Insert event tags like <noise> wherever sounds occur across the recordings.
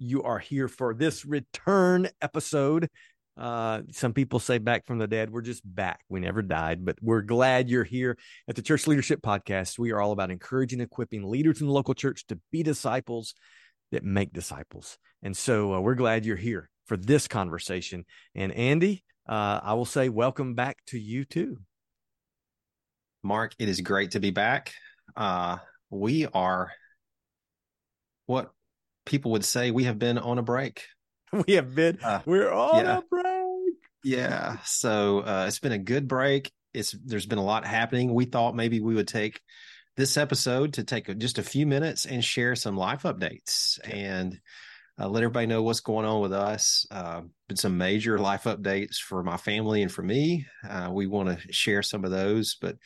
you are here for this return episode. Uh, some people say back from the dead. We're just back. We never died, but we're glad you're here at the Church Leadership Podcast. We are all about encouraging, equipping leaders in the local church to be disciples that make disciples. And so uh, we're glad you're here for this conversation. And Andy, uh, I will say welcome back to you too. Mark, it is great to be back. Uh, we are what people would say we have been on a break. <laughs> We have been, uh, we're on yeah. a break. Yeah. So uh, it's been a good break. It's there's been a lot happening. We thought maybe we would take this episode to take just a few minutes and share some life updates and uh, let everybody know what's going on with us. Uh, been some major life updates for my family and for me. Uh, we want to share some of those, but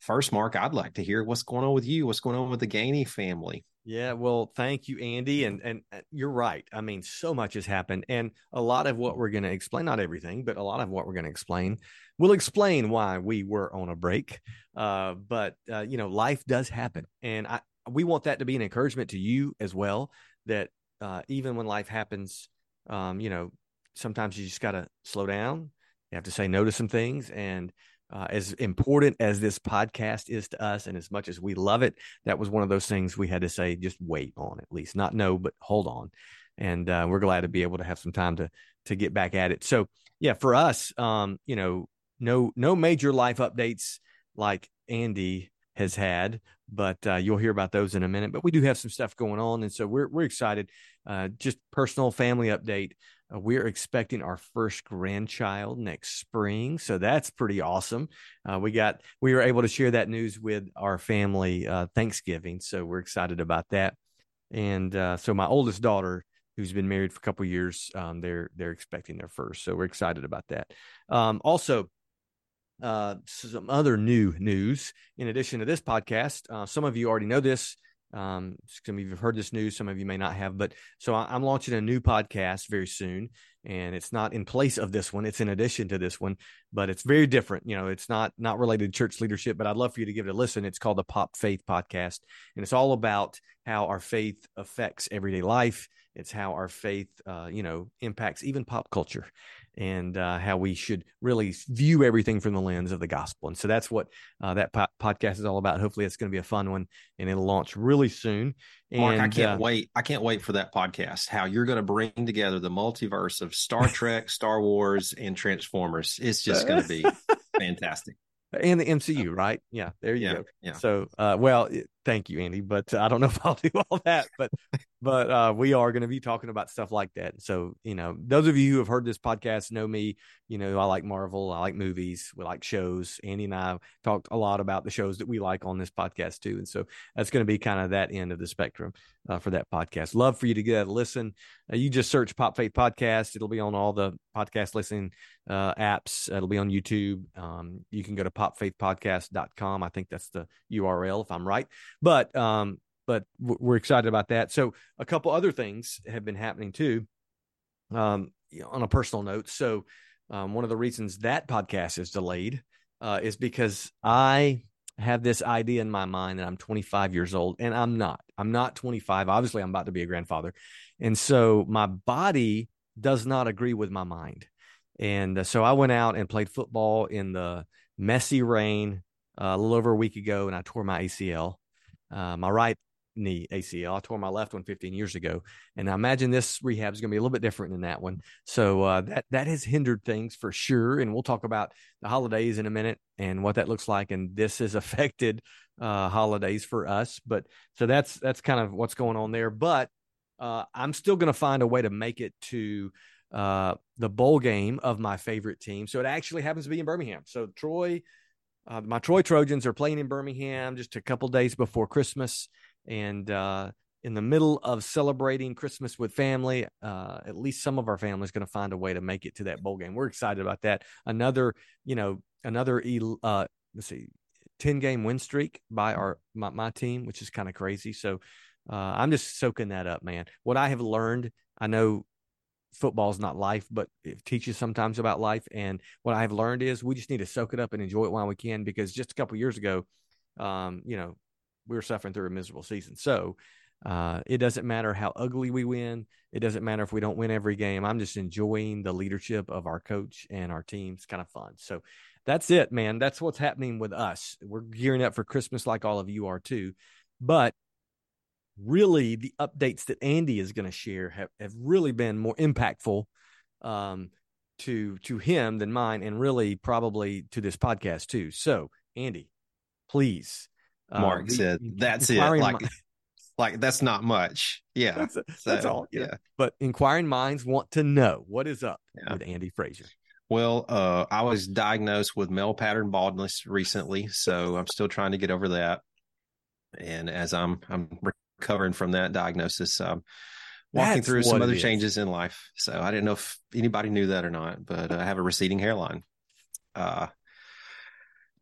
first, Mark, I'd like to hear what's going on with you. What's going on with the Gainey family? Yeah, well, thank you, Andy, and and uh, you're right. I mean, so much has happened, and a lot of what we're going to explain, not everything, but a lot of what we're going to explain, will explain why we were on a break. Uh, but uh, you know, life does happen, and I we want that to be an encouragement to you as well. That uh, even when life happens, um, you know, sometimes you just got to slow down. You have to say no to some things, and uh, as important as this podcast is to us and as much as we love it that was one of those things we had to say just wait on at least. Not no but hold on. And uh, we're glad to be able to have some time to to get back at it. So yeah for us um you know no no major life updates like andy has had but uh, you'll hear about those in a minute. But we do have some stuff going on and so we're, we're excited. Uh, just personal family update uh, we're expecting our first grandchild next spring, so that's pretty awesome. Uh, we got we were able to share that news with our family uh, Thanksgiving, so we're excited about that. And uh, so my oldest daughter, who's been married for a couple years, um, they're they're expecting their first, so we're excited about that. Um, also, uh, some other new news in addition to this podcast. Uh, some of you already know this. Um, some of you have heard this news, some of you may not have, but so I, am launching a new podcast very soon, and it's not in place of this one; it's in addition to this one, but it's very different. You know, it's not not related to church leadership, but I'd love for you to give it a listen. It's called the Pop Faith Podcast, and it's all about how our faith affects everyday life. It's how our faith, uh, you know, impacts even pop culture and uh, how we should really view everything from the lens of the gospel. And so that's what uh, that po- podcast is all about. Hopefully, it's going to be a fun one, and it'll launch really soon. And, Mark, I can't uh, wait. I can't wait for that podcast. How you're going to bring together the multiverse of Star Trek, Star Wars, and Transformers. It's just going to be <laughs> fantastic and the MCU, right? Yeah, there you yeah, go. Yeah. So, uh, well, thank you, Andy, but I don't know <laughs> if I'll do all that, but but uh, we are going to be talking about stuff like that. So, you know, those of you who have heard this podcast know me. You know, I like Marvel, I like movies, we like shows. Andy and I talked a lot about the shows that we like on this podcast too, and so that's going to be kind of that end of the spectrum uh, for that podcast. Love for you to get a listen. Uh, you just search Pop Faith Podcast; it'll be on all the podcast listening uh, apps. It'll be on YouTube. Um, you can go to popfaithpodcast.com. I think that's the URL if I'm right. But um, but we're excited about that. So a couple other things have been happening too. Um, on a personal note, so um, one of the reasons that podcast is delayed uh, is because I have this idea in my mind that I'm 25 years old, and I'm not. I'm not 25. Obviously, I'm about to be a grandfather, and so my body does not agree with my mind. And uh, so I went out and played football in the messy rain uh, a little over a week ago, and I tore my ACL. Uh, my right knee ACL. I tore my left one 15 years ago, and I imagine this rehab is going to be a little bit different than that one. So uh, that that has hindered things for sure. And we'll talk about the holidays in a minute and what that looks like. And this has <laughs> affected uh, holidays for us. But so that's that's kind of what's going on there. But uh, I'm still going to find a way to make it to uh, the bowl game of my favorite team. So it actually happens to be in Birmingham. So Troy. Uh, my Troy Trojans are playing in Birmingham just a couple days before Christmas, and uh, in the middle of celebrating Christmas with family, uh, at least some of our family is going to find a way to make it to that bowl game. We're excited about that. Another, you know, another uh, let's see, ten game win streak by our my, my team, which is kind of crazy. So uh, I'm just soaking that up, man. What I have learned, I know football is not life, but it teaches sometimes about life. And what I've learned is we just need to soak it up and enjoy it while we can, because just a couple years ago, um, you know, we were suffering through a miserable season. So uh, it doesn't matter how ugly we win. It doesn't matter if we don't win every game. I'm just enjoying the leadership of our coach and our team. It's kind of fun. So that's it, man. That's what's happening with us. We're gearing up for Christmas like all of you are too. But really, the updates that Andy is going to share have, have really been more impactful um, to to him than mine, and really probably to this podcast too. So, Andy, please. Uh, Mark said, "That's it." Like, <laughs> like that's not much. Yeah, that's, a, so, that's all. Yeah. yeah. but inquiring minds want to know what is up yeah. with Andy Frazier. Well, uh, I was diagnosed with male pattern baldness recently, so I'm still trying to get over that. And as I'm I'm recovering from that diagnosis, um, walking That's through some other changes in life. So I didn't know if anybody knew that or not, but I have a receding hairline. Uh,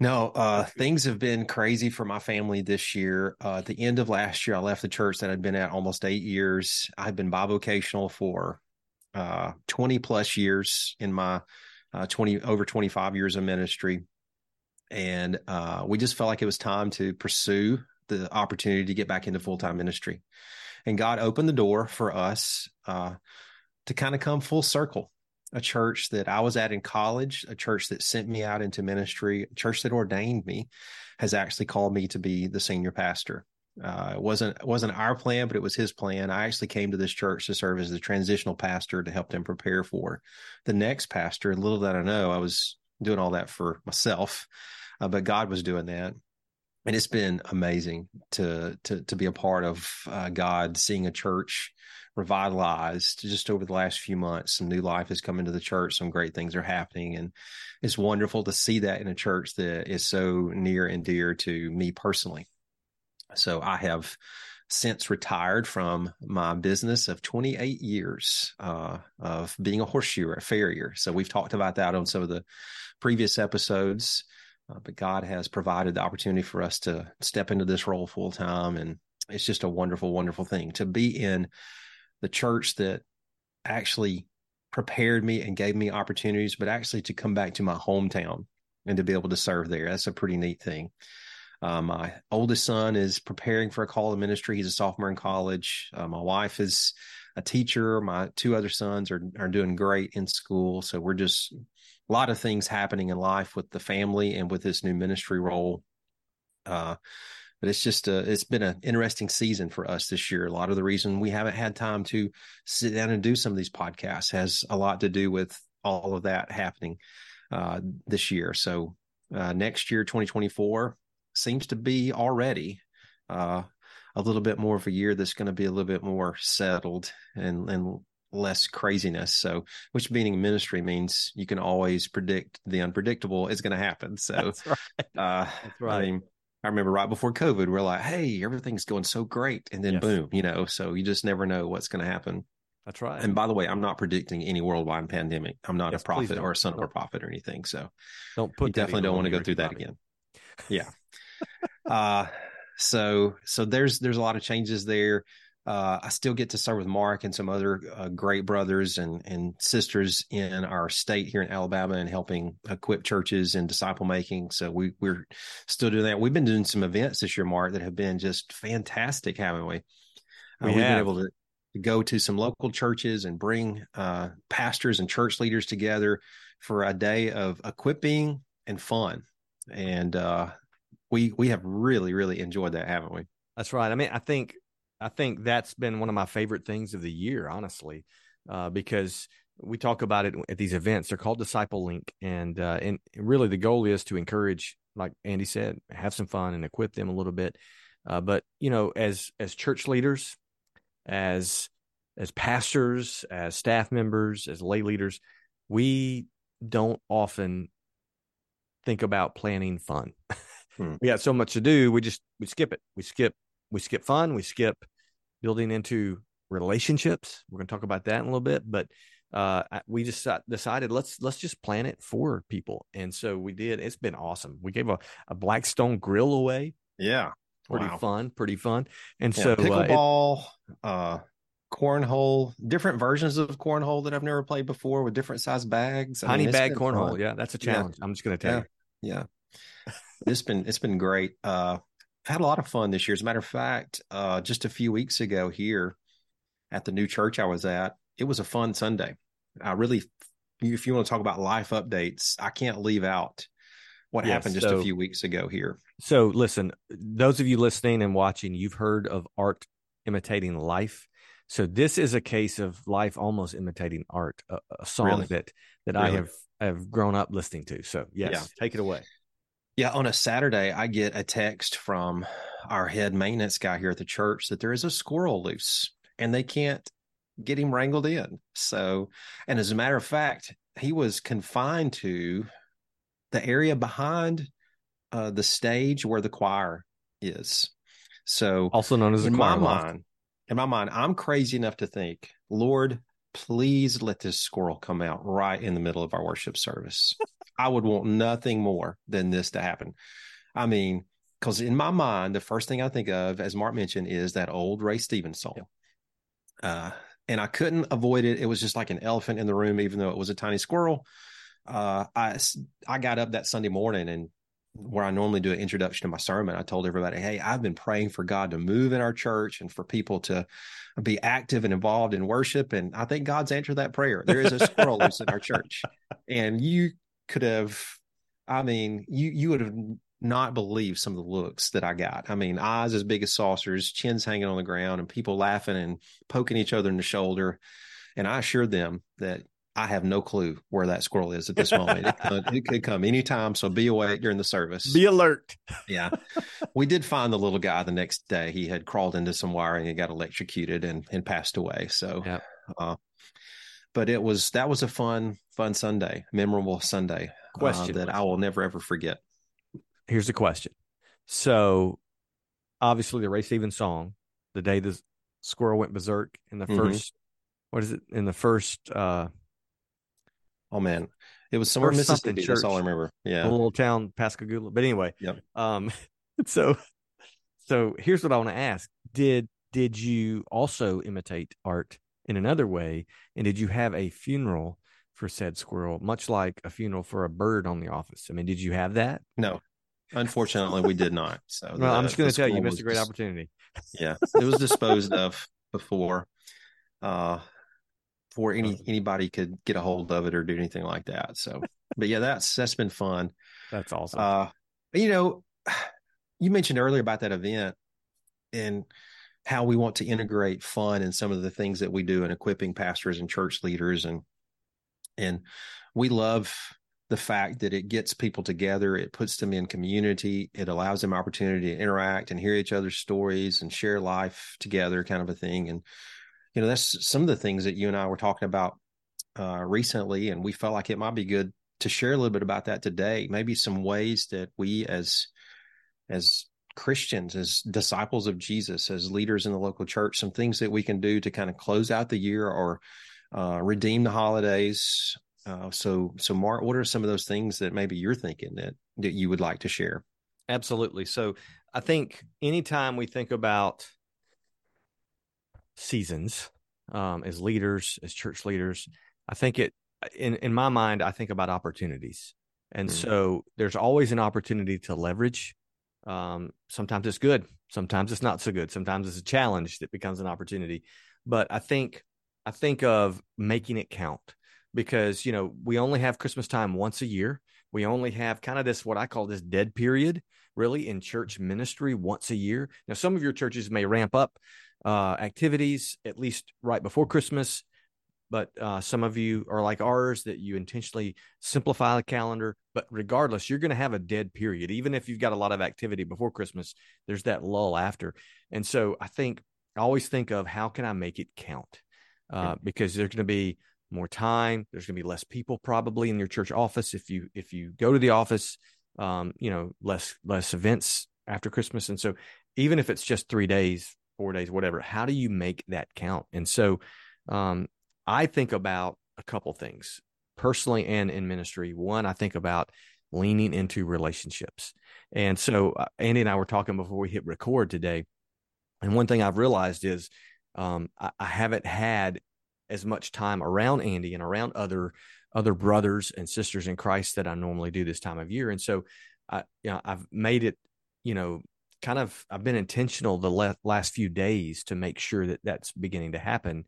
no, uh, things have been crazy for my family this year. Uh, at the end of last year, I left the church that I'd been at almost eight years. I've been bivocational for uh, 20 plus years in my uh, 20 over 25 years of ministry. And uh, we just felt like it was time to pursue the opportunity to get back into full time ministry. And God opened the door for us uh, to kind of come full circle. A church that I was at in college, a church that sent me out into ministry, a church that ordained me, has actually called me to be the senior pastor. Uh, it wasn't it wasn't our plan, but it was his plan. I actually came to this church to serve as the transitional pastor to help them prepare for the next pastor. Little that I know, I was doing all that for myself, uh, but God was doing that, and it's been amazing to to to be a part of uh, God seeing a church revitalized just over the last few months. Some new life has come into the church. Some great things are happening, and it's wonderful to see that in a church that is so near and dear to me personally. So I have since retired from my business of 28 years uh, of being a horseshoer, a farrier. So we've talked about that on some of the previous episodes. Uh, but God has provided the opportunity for us to step into this role full time. And it's just a wonderful, wonderful thing to be in the church that actually prepared me and gave me opportunities, but actually to come back to my hometown and to be able to serve there. That's a pretty neat thing. Uh, my oldest son is preparing for a call to ministry. He's a sophomore in college. Uh, my wife is a teacher. My two other sons are are doing great in school. So we're just a lot of things happening in life with the family and with this new ministry role. Uh, but it's just a, it's been an interesting season for us this year. A lot of the reason we haven't had time to sit down and do some of these podcasts has a lot to do with all of that happening uh, this year. So uh, next year, 2024, seems to be already uh, a little bit more of a year that's going to be a little bit more settled and and less craziness. So, which being ministry means you can always predict the unpredictable is going to happen. <laughs> So, that's right. Uh, that's right. I mean, I remember right before COVID, we're like, "Hey, everything's going so great," and then yes. boom, you know. So you just never know what's going to happen. That's right. And by the way, I'm not predicting any worldwide pandemic. I'm not yes, a prophet or a son of a prophet or anything. So don't put. definitely don't want to go through that again. <laughs> Yeah uh, so so there's there's a lot of changes there. Uh, I still get to serve with Mark and some other uh, great brothers and and sisters in our state here in Alabama and helping equip churches and disciple making. So we we're still doing that. We've been doing some events this year, Mark, that have been just fantastic, haven't we? Uh, we have been able to go to some local churches and bring uh, pastors and church leaders together for a day of equipping and fun. And uh, we we have really really enjoyed that, haven't we? That's right. I mean, I think I think that's been one of my favorite things of the year, honestly, uh, because we talk about it at these events. They're called Disciple Link, and uh, and really the goal is to encourage, like Andy said, have some fun and equip them a little bit. Uh, but you know, as as church leaders, as as pastors, as staff members, as lay leaders, we don't often think about planning fun. Hmm. <laughs> We got so much to do. We just we skip it. We skip we skip fun. We skip building into relationships. We're going to talk about that in a little bit, but uh, we just decided let's let's just plan it for people, and so we did. It's been awesome. We gave a, a Blackstone grill away. Yeah, pretty wow. fun, pretty fun. And yeah, so pickleball, uh, it, uh, cornhole, different versions of cornhole that I've never played before with different size bags. Tiny mean, bag cornhole, fun. yeah, that's a challenge. Yeah. I'm just going to tell yeah. you. Yeah, it's been it's been great. Uh, had a lot of fun this year. As a matter of fact, uh, just a few weeks ago here at the new church I was at, it was a fun Sunday. I really, if you want to talk about life updates, I can't leave out what yes, happened just so, a few weeks ago here. So, listen, those of you listening and watching, you've heard of art imitating life. So, this is a case of life almost imitating art, a, a song really? that that really? I have have grown up listening to. So, yes, yeah. take it away. Yeah, on a Saturday, I get a text from our head maintenance guy here at the church that there is a squirrel loose and they can't get him wrangled in. So, and as a matter of fact, he was confined to the area behind uh, the stage where the choir is. So, also known as in my mind, in my mind, I'm crazy enough to think, Lord, please let this squirrel come out right in the middle of our worship service. I would want nothing more than this to happen. I mean, because in my mind, the first thing I think of, as Mark mentioned, is that old Ray Stevens song. Uh, and I couldn't avoid it. It was just like an elephant in the room, even though it was a tiny squirrel. Uh, I I got up that Sunday morning and where I normally do an introduction to my sermon, I told everybody, "Hey, I've been praying for God to move in our church and for people to be active and involved in worship, and I think God's answered that prayer. There is a squirrel loose in our church, <laughs> and you could have, I mean, you you would have not believe some of the looks that I got. I mean, eyes as big as saucers, chins hanging on the ground, and people laughing and poking each other in the shoulder. And I assured them that I have no clue where that squirrel is at this moment. it, could, it could come anytime. So be awake during the service. Be alert. yeah. We did find the little guy the next day. He had crawled into some wiring and got electrocuted and, and passed away. So, yeah. uh, but it was, that was a fun, fun Sunday, memorable Sunday uh, question uh, that I will never, ever forget here's the question. So obviously the Ray Stevens song, the day the squirrel went berserk in the mm-hmm. first what is it in the first uh oh man. It was somewhere in mississippi. That's all i remember. Yeah. A little town pascagoula. But anyway yep. um <laughs> so so here's what i want to ask. Did did you also imitate art in another way? And did you have a funeral for said squirrel much like a funeral for a bird on the office? I mean did you have that? No. Unfortunately, we did not. So <laughs> well, the, I'm just going to tell you, you missed a great opportunity. Yeah, it was disposed of before, uh, before any anybody could get a hold of it or do anything like that. So, <laughs> but yeah, that's that's been fun. That's awesome. Uh, you know, <sighs> you mentioned earlier about that event and how we want to integrate fun in some of the things that we do in equipping pastors and church leaders and and we love the fact that it gets people together, it puts them in community, it allows them opportunity to interact and hear each other's stories and share life together, kind of a thing. And you know, that's some of the things that you and I were talking about uh, recently, and we felt like it might be good to share a little bit about that today. Maybe some ways that we as as Christians, as disciples of Jesus, as leaders in the local church, some things that we can do to kind of close out the year or uh, redeem the holidays uh, so, so Mark, what are some of those things that maybe you're thinking that that you would like to share? Absolutely. So, I think anytime we think about seasons um, as leaders, as church leaders, I think it in in my mind, I think about opportunities, and mm-hmm. so there's always an opportunity to leverage. Um, sometimes it's good, sometimes it's not so good. Sometimes it's a challenge that becomes an opportunity. But I think I think of making it count because you know we only have christmas time once a year we only have kind of this what i call this dead period really in church ministry once a year now some of your churches may ramp up uh, activities at least right before christmas. But uh, some of you are like ours that you intentionally simplify the calendar. But regardless you're going to have a dead period. Even if you've got a lot of activity before christmas there's that lull after. And so i think i always think of how can i make it count? Uh, because there's going to be more time. There's going to be less people probably in your church office if you if you go to the office. Um, you know, less less events after Christmas, and so even if it's just three days, four days, whatever. How do you make that count? And so um, I think about a couple things personally and in ministry. One, I think about leaning into relationships. And so uh, Andy and I were talking before we hit record today. And one thing I've realized is um, I, I, haven't had as much time around Andy and around other other brothers and sisters in Christ that I normally do this time of year. And so I, you know, I've made it, you know, kind of, I've been intentional the le- last few days to make sure that that's beginning to happen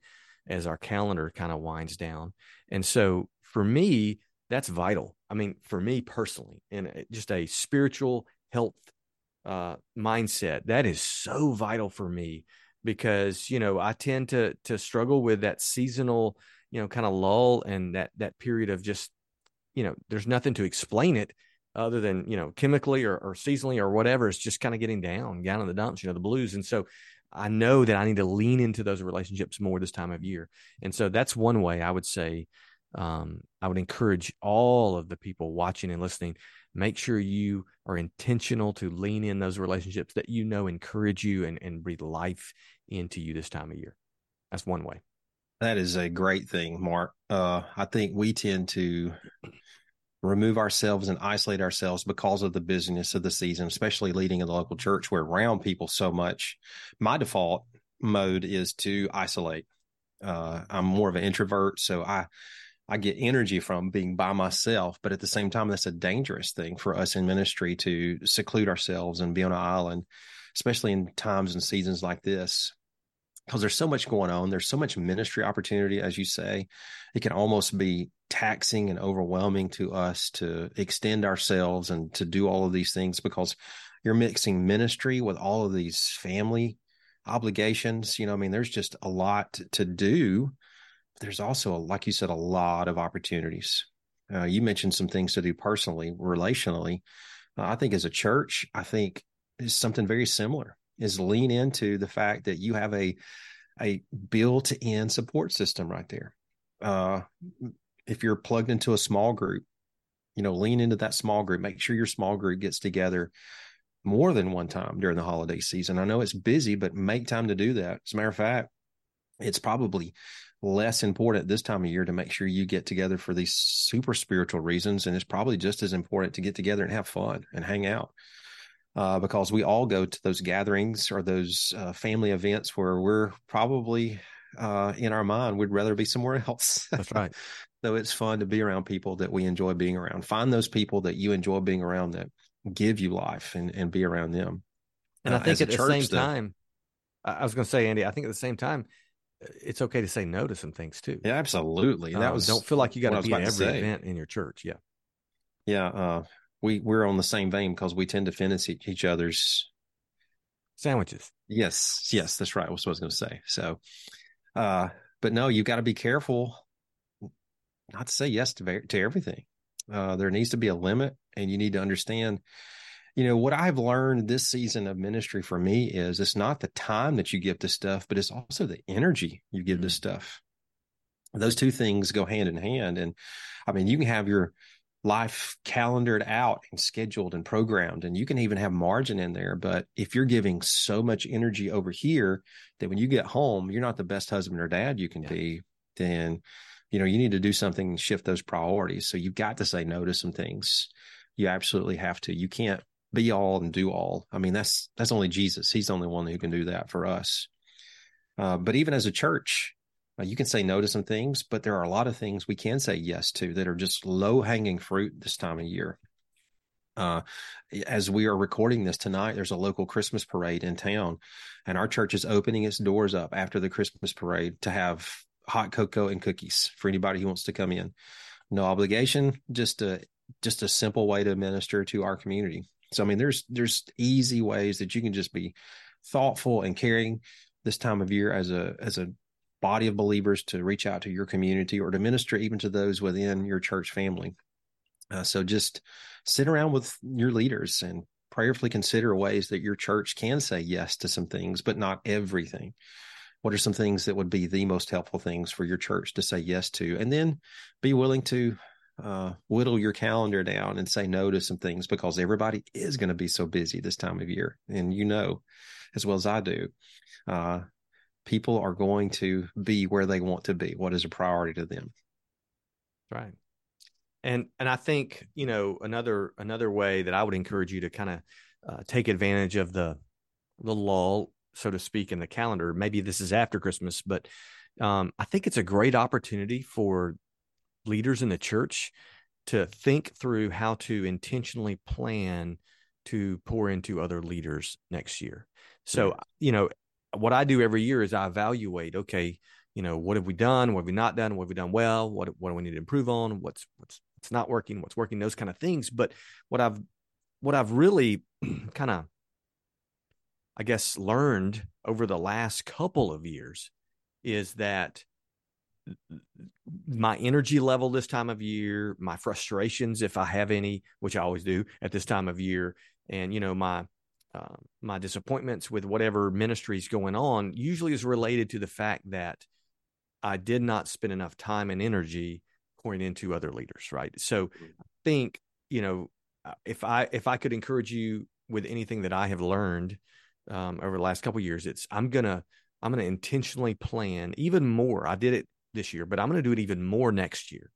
as our calendar kind of winds down. And so for me, that's vital. I mean, for me personally, and just a spiritual health uh, mindset, that is so vital for me because you know I tend to to struggle with that seasonal, you know, kind of lull and that that period of just, you know, there's nothing to explain it other than you know chemically or, or seasonally or whatever. It's just kind of getting down, down in the dumps, you know, the blues, and so. I know that I need to lean into those relationships more this time of year. And so that's one way I would say um, I would encourage all of the people watching and listening, make sure you are intentional to lean in those relationships that you know encourage you and, and breathe life into you this time of year. That's one way. That is a great thing, Mark. Uh, I think we tend to remove ourselves and isolate ourselves because of the busyness of the season, especially leading in the local church. We're around people so much. My default mode is to isolate. Uh, I'm more of an introvert, so I I get energy from being by myself. But at the same time, that's a dangerous thing for us in ministry to seclude ourselves and be on an island, especially in times and seasons like this. Because there's so much going on. There's so much ministry opportunity, as you say. It can almost be taxing and overwhelming to us to extend ourselves and to do all of these things because you're mixing ministry with all of these family obligations. You know, I mean, there's just a lot to do there's also, like you said, a lot of opportunities. Uh, you mentioned some things to do personally, relationally. Uh, I think as a church, I think is something very similar. Is lean into the fact that you have a a built-in support system right there. Uh, if you're plugged into a small group, you know, lean into that small group. Make sure your small group gets together more than one time during the holiday season. I know it's busy, but make time to do that. As a matter of fact, it's probably less important this time of year to make sure you get together for these super spiritual reasons. And it's probably just as important to get together and have fun and hang out. Uh, because we all go to those gatherings or those uh, family events where we're probably uh, in our mind we'd rather be somewhere <laughs> else. That's right. so it's fun to be around people that we enjoy being around. Find those people that you enjoy being around that give you life and, and be around them. And I uh, think at the church, same time, I was going to say, Andy, I think at the same time, it's okay to say no to some things too. Yeah, absolutely. That um, was don't feel like you got to be at every event in your church. Yeah, yeah. Uh, we we're on the same vein because we tend to finish each other's sandwiches. Yes, yes, that's right. That's what I was going to say. So, uh, but no, you've got to be careful not to say yes to to everything. Uh, there needs to be a limit, and you need to understand you know what i've learned this season of ministry for me is it's not the time that you give to stuff but it's also the energy you give mm-hmm. to stuff those two things go hand in hand and i mean you can have your life calendared out and scheduled and programmed and you can even have margin in there but if you're giving so much energy over here that when you get home you're not the best husband or dad you can yeah. be then you know you need to do something and shift those priorities so you've got to say no to some things you absolutely have to you can't be all and do all. I mean, that's that's only Jesus. He's the only one who can do that for us. Uh, but even as a church, uh, you can say no to some things, but there are a lot of things we can say yes to that are just low hanging fruit this time of year. Uh, as we are recording this tonight, there's a local Christmas parade in town, and our church is opening its doors up after the Christmas parade to have hot cocoa and cookies for anybody who wants to come in. No obligation, just a just a simple way to minister to our community. So I mean, there's there's easy ways that you can just be thoughtful and caring this time of year as a as a body of believers to reach out to your community or to minister even to those within your church family. Uh, so just sit around with your leaders and prayerfully consider ways that your church can say yes to some things, but not everything. What are some things that would be the most helpful things for your church to say yes to? And then be willing to uh, whittle your calendar down and say no to some things because everybody is going to be so busy this time of year. And you know, as well as I do, uh, people are going to be where they want to be. What is a priority to them? Right. And and I think you know another another way that I would encourage you to kind of uh, take advantage of the the lull, so to speak, in the calendar. Maybe this is after Christmas, but um, I think it's a great opportunity for leaders in the church to think through how to intentionally plan to pour into other leaders next year. So, you know, what I do every year is I evaluate, okay, you know, what have we done? What have we not done? What have we done well? What what do we need to improve on? What's what's what's not working? What's working? Those kind of things. But what I've what I've really <clears throat> kind of I guess learned over the last couple of years is that my energy level this time of year, my frustrations, if I have any, which I always do at this time of year, and you know my uh, my disappointments with whatever ministry is going on, usually is related to the fact that I did not spend enough time and energy pouring into other leaders. Right. So I think you know uh, if I if I could encourage you with anything that I have learned um, over the last couple years, it's I'm gonna I'm gonna intentionally plan even more. I did it this year, but I'm going to do it even more next year.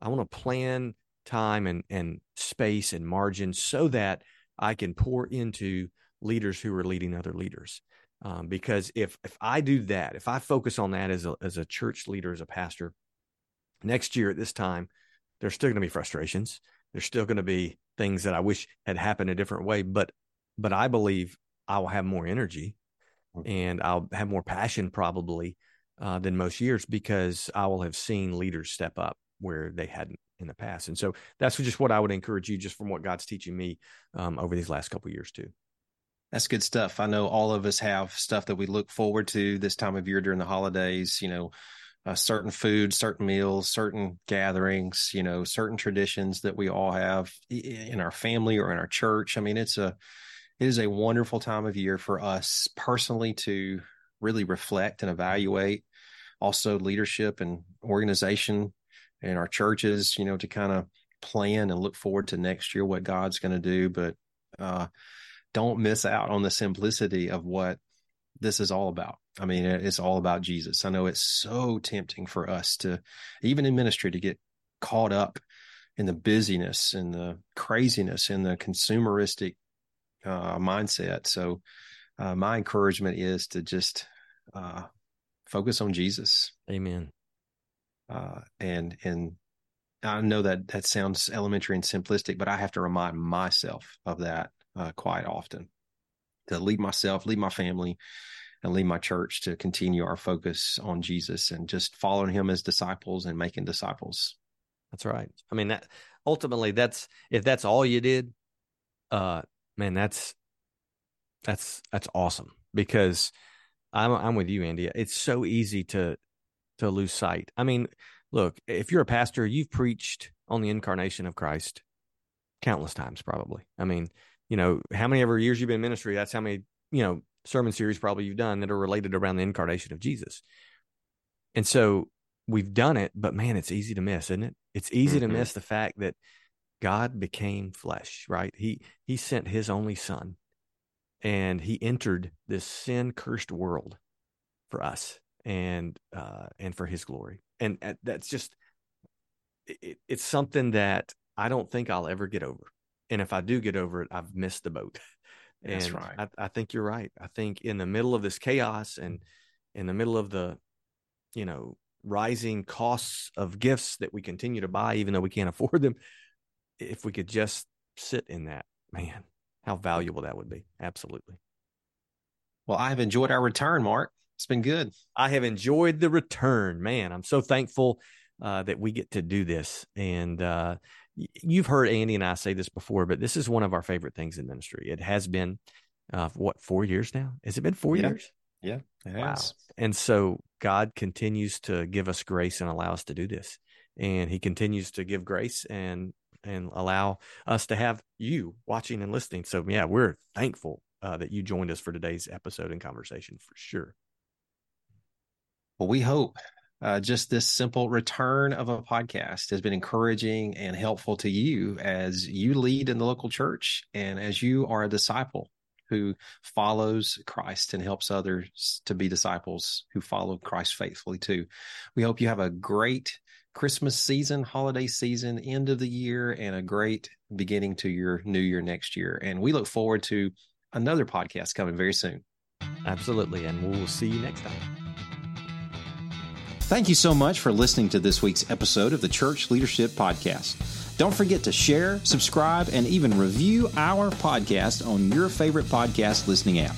I want to plan time and and space and margin so that I can pour into leaders who are leading other leaders. Um, because if if I do that, if I focus on that as a as a church leader, as a pastor, next year at this time, there's still going to be frustrations. There's still going to be things that I wish had happened a different way. But but I believe I will have more energy, mm. and I'll have more passion probably uh, than most years because I will have seen leaders step up where they hadn't in the past. And so that's just what I would encourage you, just from what God's teaching me um, over these last couple years too. That's good stuff. I know all of us have stuff that we look forward to this time of year during the holidays. You know, uh, certain food, certain meals, certain gatherings. You know, certain traditions that we all have in our family or in our church. I mean, it's a it is a wonderful time of year for us personally to really reflect and evaluate also leadership and organization in our churches, you know, to kind of plan and look forward to next year what God's going to do. But uh, don't miss out on the simplicity of what this is all about. I mean, it's all about Jesus. I know it's so tempting for us to, even in ministry, to get caught up in the busyness and the craziness and the consumeristic uh, mindset. So, uh, my encouragement is to just uh, focus on Jesus. Amen. Uh, and and I know that that sounds elementary and simplistic, but I have to remind myself of that uh, quite often to lead myself, lead my family, and lead my church to continue our focus on Jesus and just following Him as disciples and making disciples. That's right. I mean, that ultimately, that's if that's all you did, uh, man, that's that's that's awesome because I'm I'm with you, Andy. It's so easy to to lose sight. I mean, look, if you're a pastor, you've preached on the incarnation of Christ countless times, probably. I mean, you know, how many ever years you've been in ministry, that's how many, you know, sermon series probably you've done that are related around the incarnation of Jesus. And so we've done it, but man, it's easy to miss, isn't it? It's easy mm-hmm. to miss the fact that God became flesh, right? He he sent his only son and he entered this sin cursed world for us and uh and for his glory and uh, that's just it, it's something that i don't think i'll ever get over and if i do get over it i've missed the boat <laughs> and that's right I, I think you're right i think in the middle of this chaos and in the middle of the you know rising costs of gifts that we continue to buy even though we can't <laughs> afford them if we could just sit in that man how valuable that would be. Absolutely. Well, I've enjoyed our return, Mark. It's been good. I have enjoyed the return, man. I'm so thankful uh, that we get to do this. And uh, you've heard Andy and I say this before, but this is one of our favorite things in ministry. It has been, uh, what, four years now? Has it been four yeah. years? Yeah. Wow. And so God continues to give us grace and allow us to do this. And he continues to give grace and and allow us to have you watching and listening. So, yeah, we're thankful uh, that you joined us for today's episode and conversation for sure. Well, we hope uh, just this simple return of a podcast has been encouraging and helpful to you as you lead in the local church and as you are a disciple who follows Christ and helps others to be disciples who follow Christ faithfully too. We hope you have a great Christmas season, holiday season, end of the year, and a great beginning to your new year next year. And we look forward to another podcast coming very soon. Absolutely. And we'll see you next time. Thank you so much for listening to this week's episode of the Church Leadership Podcast. Don't forget to share, subscribe, and even review our podcast on your favorite podcast listening app.